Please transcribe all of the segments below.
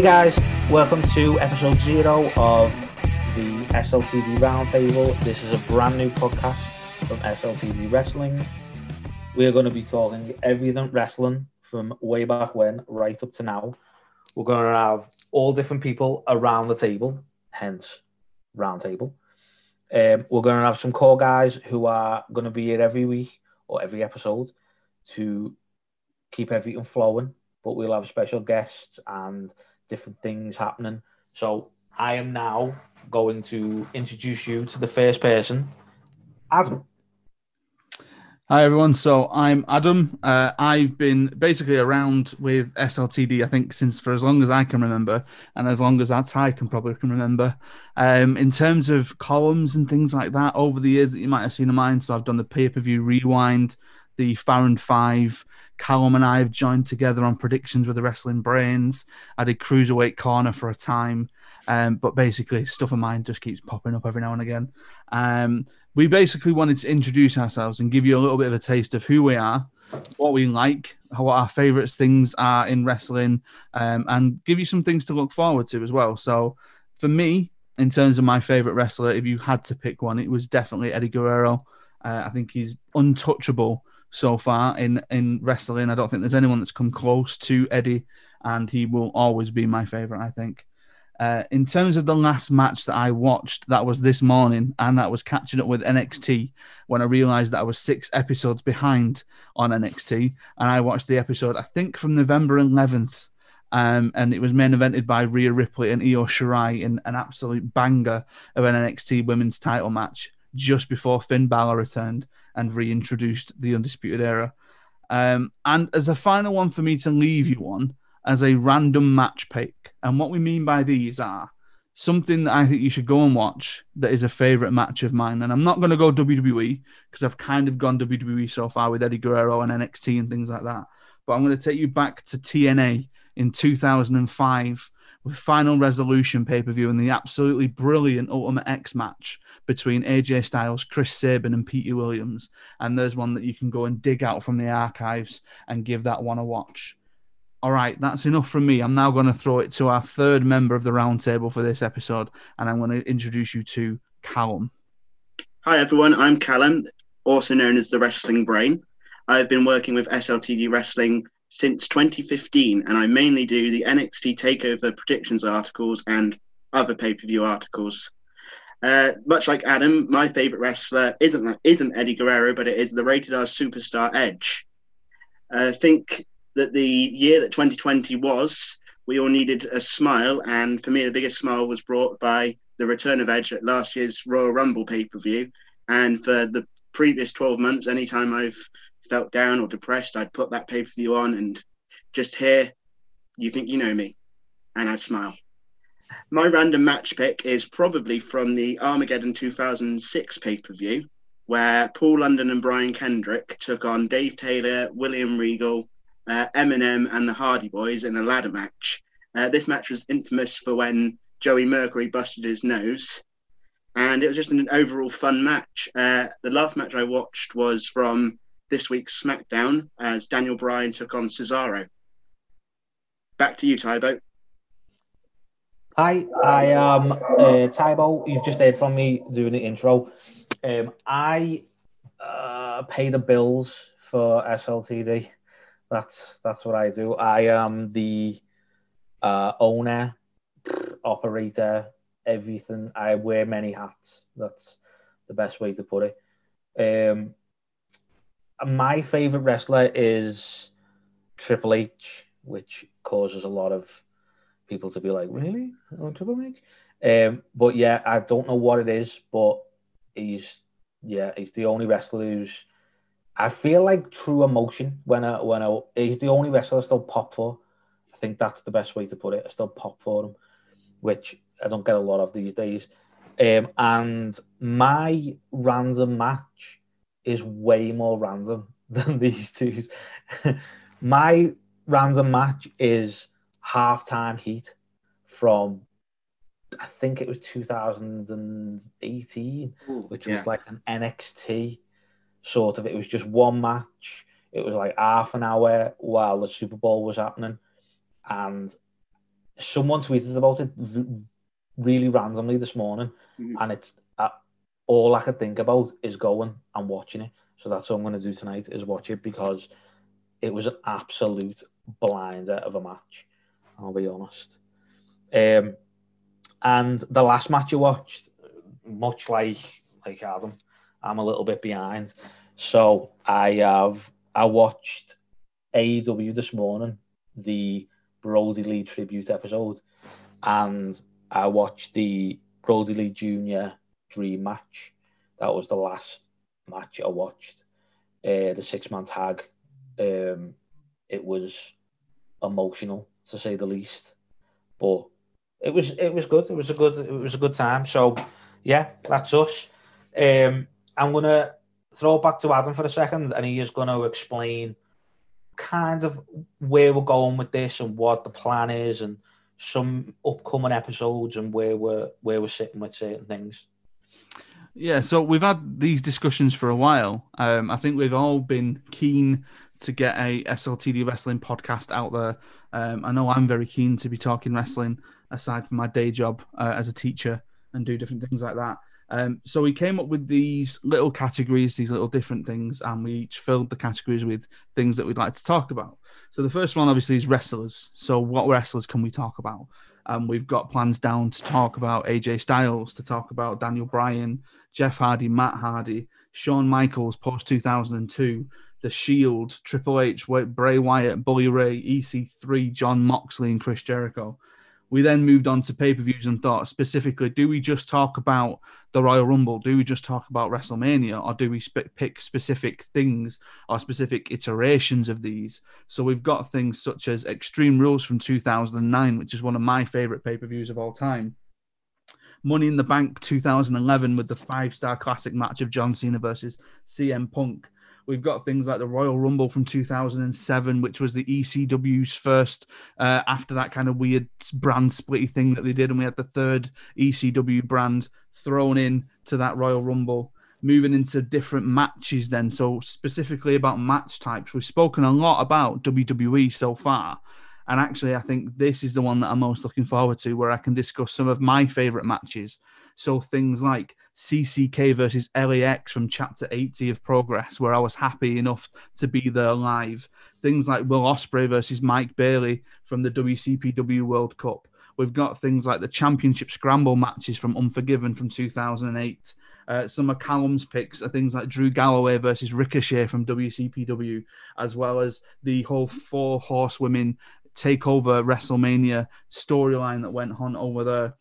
Hey guys, welcome to episode zero of the SLTD Roundtable. This is a brand new podcast from SLTD Wrestling. We're going to be talking everything wrestling from way back when right up to now. We're going to have all different people around the table, hence roundtable. Um, we're going to have some core guys who are going to be here every week or every episode to keep everything flowing. But we'll have special guests and different things happening. So I am now going to introduce you to the first person, Adam. Hi everyone. So I'm Adam. Uh, I've been basically around with SLTD, I think, since for as long as I can remember, and as long as that's I can probably can remember. Um, in terms of columns and things like that, over the years that you might have seen of mine, so I've done the pay per view rewind, the Farron Five, Callum and I have joined together on predictions with the Wrestling Brains. I did Cruiserweight Corner for a time, um, but basically stuff of mine just keeps popping up every now and again. Um, we basically wanted to introduce ourselves and give you a little bit of a taste of who we are, what we like, what our favourite things are in wrestling, um, and give you some things to look forward to as well. So, for me, in terms of my favourite wrestler, if you had to pick one, it was definitely Eddie Guerrero. Uh, I think he's untouchable so far in in wrestling. I don't think there's anyone that's come close to Eddie, and he will always be my favorite. I think. Uh, in terms of the last match that I watched, that was this morning, and that was catching up with NXT when I realized that I was six episodes behind on NXT, and I watched the episode I think from November 11th, um, and it was main evented by Rhea Ripley and Io Shirai in an absolute banger of an NXT Women's Title match just before Finn Balor returned and reintroduced the Undisputed Era. Um, and as a final one for me to leave you on, as a random match pick, and what we mean by these are something that I think you should go and watch that is a favorite match of mine. And I'm not going to go WWE because I've kind of gone WWE so far with Eddie Guerrero and NXT and things like that. But I'm going to take you back to TNA in 2005 with Final Resolution pay per view and the absolutely brilliant Ultimate X match between AJ Styles, Chris Sabin, and Petey Williams. And there's one that you can go and dig out from the archives and give that one a watch. All right, that's enough from me. I'm now going to throw it to our third member of the roundtable for this episode, and I'm going to introduce you to Callum. Hi, everyone. I'm Callum, also known as the Wrestling Brain. I've been working with SLTD Wrestling since 2015, and I mainly do the NXT Takeover predictions articles and other pay per view articles. Uh, much like Adam, my favorite wrestler isn't isn't Eddie Guerrero, but it is the Rated R superstar Edge. I think that the year that 2020 was, we all needed a smile, and for me, the biggest smile was brought by the return of Edge at last year's Royal Rumble pay per view. And for the previous 12 months, anytime I've felt down or depressed, I'd put that pay per view on and just hear, You think you know me? And I'd smile. My random match pick is probably from the Armageddon 2006 pay per view, where Paul London and Brian Kendrick took on Dave Taylor, William Regal, uh, MNM, and the Hardy Boys in a ladder match. Uh, this match was infamous for when Joey Mercury busted his nose, and it was just an overall fun match. Uh, the last match I watched was from this week's SmackDown as Daniel Bryan took on Cesaro. Back to you, Tybo. Hi, I am uh, Tybo. You've just heard from me doing the intro. Um, I uh, pay the bills for SLTD. That's that's what I do. I am the uh, owner, operator, everything. I wear many hats. That's the best way to put it. Um, my favorite wrestler is Triple H, which causes a lot of people to be like, "Really, oh, Triple H?" Um, but yeah, I don't know what it is, but he's yeah, he's the only wrestler who's. I feel like true emotion when I when I he's the only wrestler I still pop for. I think that's the best way to put it. I still pop for him, which I don't get a lot of these days. Um, and my random match is way more random than these two. My random match is halftime heat from I think it was 2018, Ooh, which yeah. was like an NXT sort of. It was just one match. It was like half an hour while the Super Bowl was happening, and someone tweeted about it really randomly this morning, Mhm. and it's uh, all I could think about is going and watching it. So that's what I'm going to do tonight is watch it because it was an absolute blinder of a match. I'll be honest. Um, and the last match you watched, much like like Adam, I'm a little bit behind. So I have I watched AEW this morning, the Brodie Lee tribute episode, and I watched the Brodie Lee Jr. Dream match. That was the last match I watched. Uh, the six man tag. Um, it was emotional to say the least, but it was it was good. It was a good it was a good time. So yeah, that's us. Um, I'm gonna throw back to Adam for a second, and he is gonna explain kind of where we're going with this and what the plan is, and some upcoming episodes and where we're where we're sitting with certain things. Yeah, so we've had these discussions for a while. Um, I think we've all been keen to get a SLTD wrestling podcast out there. Um, I know I'm very keen to be talking wrestling aside from my day job uh, as a teacher and do different things like that. Um, so we came up with these little categories, these little different things, and we each filled the categories with things that we'd like to talk about. So the first one, obviously, is wrestlers. So what wrestlers can we talk about? Um, we've got plans down to talk about AJ Styles, to talk about Daniel Bryan, Jeff Hardy, Matt Hardy, Shawn Michaels post 2002, The Shield, Triple H, Bray Wyatt, Bully Ray, EC3, Jon Moxley, and Chris Jericho. We then moved on to pay per views and thought specifically do we just talk about the Royal Rumble? Do we just talk about WrestleMania? Or do we sp- pick specific things or specific iterations of these? So we've got things such as Extreme Rules from 2009, which is one of my favorite pay per views of all time. Money in the Bank 2011 with the five star classic match of John Cena versus CM Punk. We've got things like the Royal Rumble from 2007, which was the ECW's first uh, after that kind of weird brand splitty thing that they did. And we had the third ECW brand thrown in to that Royal Rumble. Moving into different matches, then. So, specifically about match types, we've spoken a lot about WWE so far. And actually, I think this is the one that I'm most looking forward to, where I can discuss some of my favorite matches. So things like CCK versus LAX from Chapter 80 of Progress, where I was happy enough to be there live. Things like Will Ospreay versus Mike Bailey from the WCPW World Cup. We've got things like the Championship Scramble matches from Unforgiven from 2008. Uh, some of Callum's picks are things like Drew Galloway versus Ricochet from WCPW, as well as the whole four horsewomen takeover WrestleMania storyline that went on over there.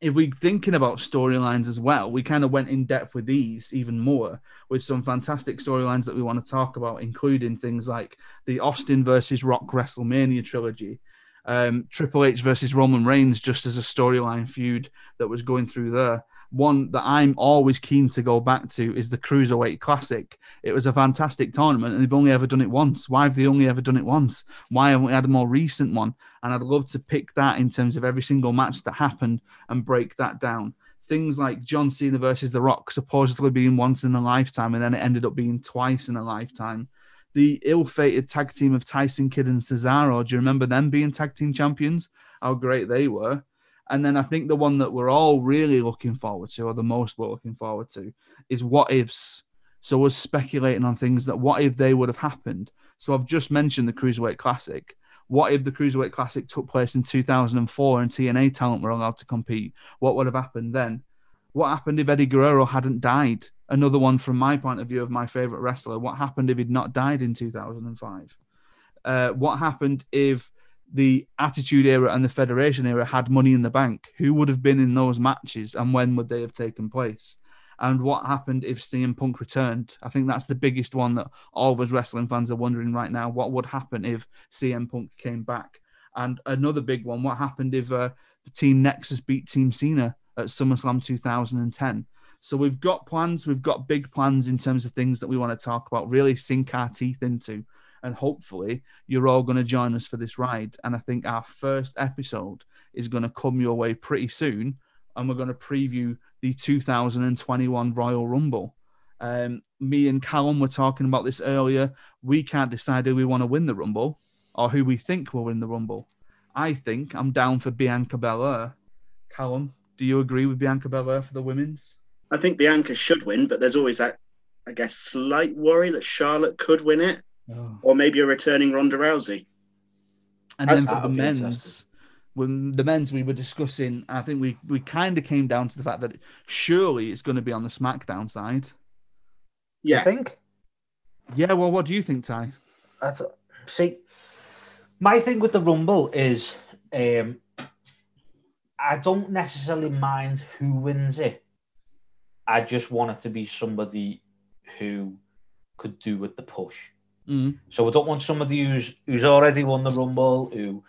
If we're thinking about storylines as well, we kind of went in depth with these even more with some fantastic storylines that we want to talk about, including things like the Austin versus Rock WrestleMania trilogy, um, Triple H versus Roman Reigns, just as a storyline feud that was going through there. One that I'm always keen to go back to is the Cruiserweight Classic. It was a fantastic tournament, and they've only ever done it once. Why have they only ever done it once? Why haven't we had a more recent one? And I'd love to pick that in terms of every single match that happened and break that down. Things like John Cena versus The Rock supposedly being once in a lifetime, and then it ended up being twice in a lifetime the ill-fated tag team of Tyson Kidd and Cesaro. Do you remember them being tag team champions? How great they were. And then I think the one that we're all really looking forward to, or the most we're looking forward to, is what ifs. So we're speculating on things that what if they would have happened. So I've just mentioned the Cruiserweight Classic. What if the Cruiserweight Classic took place in 2004 and TNA talent were allowed to compete? What would have happened then? What happened if Eddie Guerrero hadn't died? Another one from my point of view of my favorite wrestler. What happened if he'd not died in 2005? Uh, what happened if the Attitude Era and the Federation Era had money in the bank? Who would have been in those matches and when would they have taken place? And what happened if CM Punk returned? I think that's the biggest one that all of us wrestling fans are wondering right now. What would happen if CM Punk came back? And another big one, what happened if uh, the Team Nexus beat Team Cena at SummerSlam 2010? So we've got plans, we've got big plans in terms of things that we want to talk about, really sink our teeth into. And hopefully you're all going to join us for this ride. And I think our first episode is going to come your way pretty soon. And we're going to preview the 2021 Royal Rumble. Um, me and Callum were talking about this earlier. We can't decide who we want to win the Rumble or who we think will win the Rumble. I think I'm down for Bianca Belair. Callum, do you agree with Bianca Belair for the women's? I think Bianca should win, but there's always that, I guess, slight worry that Charlotte could win it, Oh. or maybe a returning Ronda Rousey. And That's- then for the men's, when the men's we were discussing, I think we we kind of came down to the fact that surely it's going to be on the SmackDown side. Yeah, I think Yeah, well, what do you think, Ty? that's see. My thing with the Rumble is, um, I don't necessarily mind who wins it. I just want it to be somebody who could do with the push. Mm. So I don't want somebody who's who's already won the Rumble, who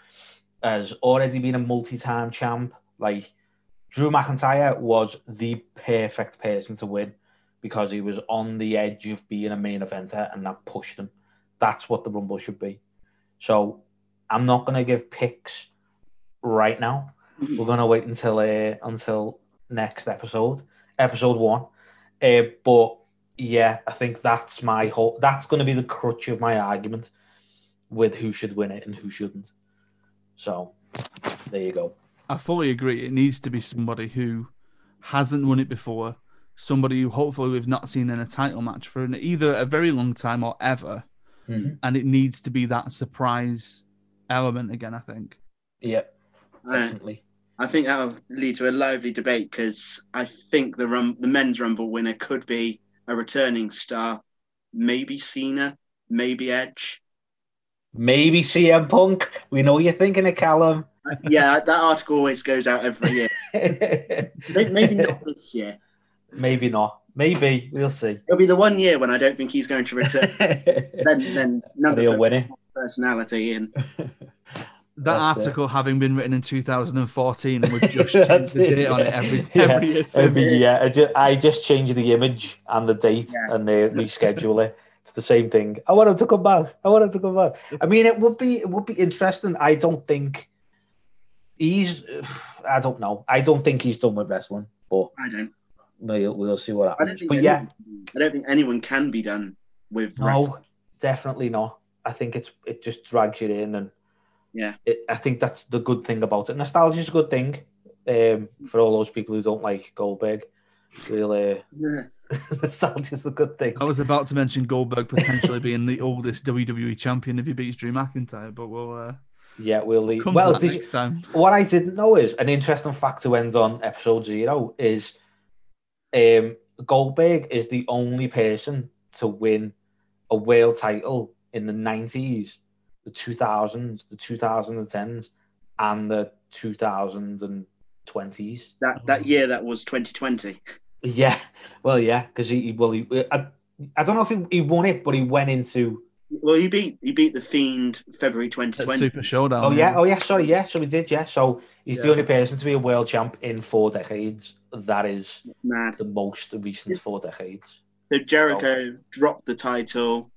has already been a multi-time champ. Like Drew McIntyre was the perfect person to win because he was on the edge of being a main eventer and that pushed him. That's what the Rumble should be. So I'm not gonna give picks right now. We're gonna wait until uh, until next episode, episode one. Uh, but yeah, I think that's my whole. That's going to be the crutch of my argument with who should win it and who shouldn't. So there you go. I fully agree. It needs to be somebody who hasn't won it before, somebody who hopefully we've not seen in a title match for an, either a very long time or ever, and it needs to be that surprise element again. I think. Yeah, Uh, definitely. I think that'll lead to a lively debate because I think the rum- the men's rumble winner could be a returning star, maybe Cena, maybe Edge. Maybe CM Punk. We know you're thinking of Callum. Uh, yeah, that article always goes out every year. Maybe not this year. Maybe not. Maybe we'll see. It'll be the one year when I don't think he's going to return. then, then none of win it. personality and That That's it. article having been written in 2014 and we've just changed That's the it, date on it yeah. every, Yeah, every year. Be- yeah, I just, I just changed the image and the date Yeah. and they reschedule it. It's the same thing. I want him to come back. I want him to come back. I mean, it would be it would be interesting. I don't think he's. I don't know. I don't think he's done with wrestling, but I don't. we'll, we'll see what I don't happens. think. But anyone, yeah, I don't think anyone can be done with wrestling. no, definitely not. I think it's it just drags you in, and Yeah. it, I think that's the good thing about it. Nostalgia is a good thing um, for all those people who don't like Goldberg. We'll, uh, Yeah. nostalgia is a good thing. I was about to mention Goldberg potentially being the oldest WWE champion if he beats Drew McIntyre, but we'll uh, Yeah, we'll leave. come Well, did you, what I didn't know is an interesting fact to end on episode zero is um, Goldberg is the only person to win a world title in the 90s, the 2000s, the 2010s, and the 2020s. That that oh. year that was 2020. Yeah, well, yeah, because he, well, he, I, I don't know if he, he won it, but he went into. Well, he beat he beat the Fiend February 2020. Super Showdown. Oh yeah, oh yeah, sorry, yeah, so he did, yeah. So he's the only person to be a world champ in four decades. That is mad. the most recent four decades. So Jericho dropped the title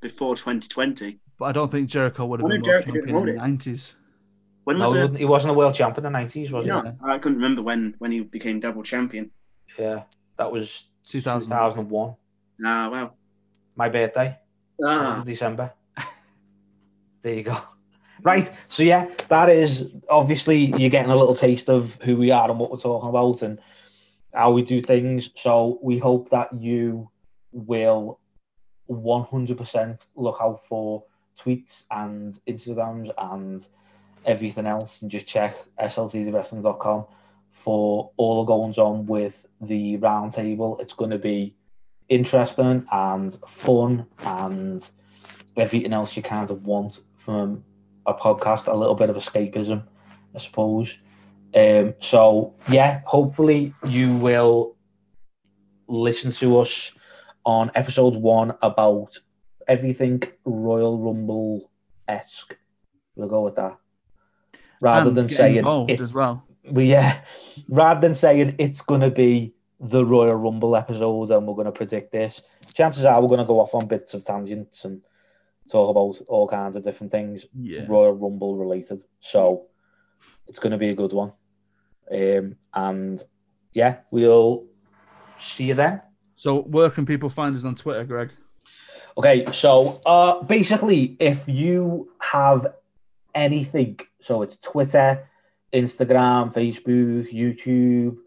before 2020. But I don't think Jericho would have I know been world Jericho champion in the 90s. When was he it? wasn't- he wasn't a world champ in the nineties, was he? No, I couldn't remember when when he became double champion. Yeah, that was 2000. 2001. Ah, well. My birthday, Ah, December. there you go. Right, so yeah, that is obviously you're getting a little taste of who we are and what we're talking about and how we do things. So we hope that you will 100% look out for tweets and Instagrams and everything else and just check sltdwrestling.com for all the goings on with the round table. It's going to be interesting and fun and everything else you kind of want from a podcast, a little bit of escapism, I suppose. Um, so yeah, hopefully you will listen to us on episode one about everything Royal Rumble esque. We'll go with that. Rather And than saying it's as well. but yeah, rather than saying it's going to be the Royal Rumble episode and we're going to predict this, chances are we're going to go off on bits of tangents and talk about all kinds of different things Yeah. Royal Rumble related. So it's going to be a good one. Um, and yeah, we'll see you then. So where can people find us on Twitter, Greg? Okay, so uh, basically, if you have anything. So it's Twitter, Instagram, Facebook, YouTube,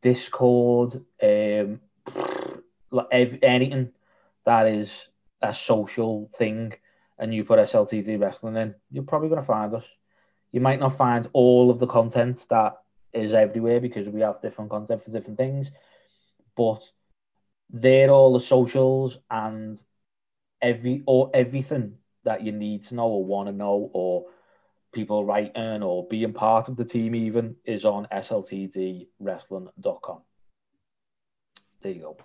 Discord, um, like anything that is a social thing, and you put SLTD wrestling in, you're probably going to find us. You might not find all of the content that is everywhere because we have different content for different things, but they're all the socials and every or everything that you need to know or want to know or people writing or being part of the team even is on sltdwrestling.com. There you go.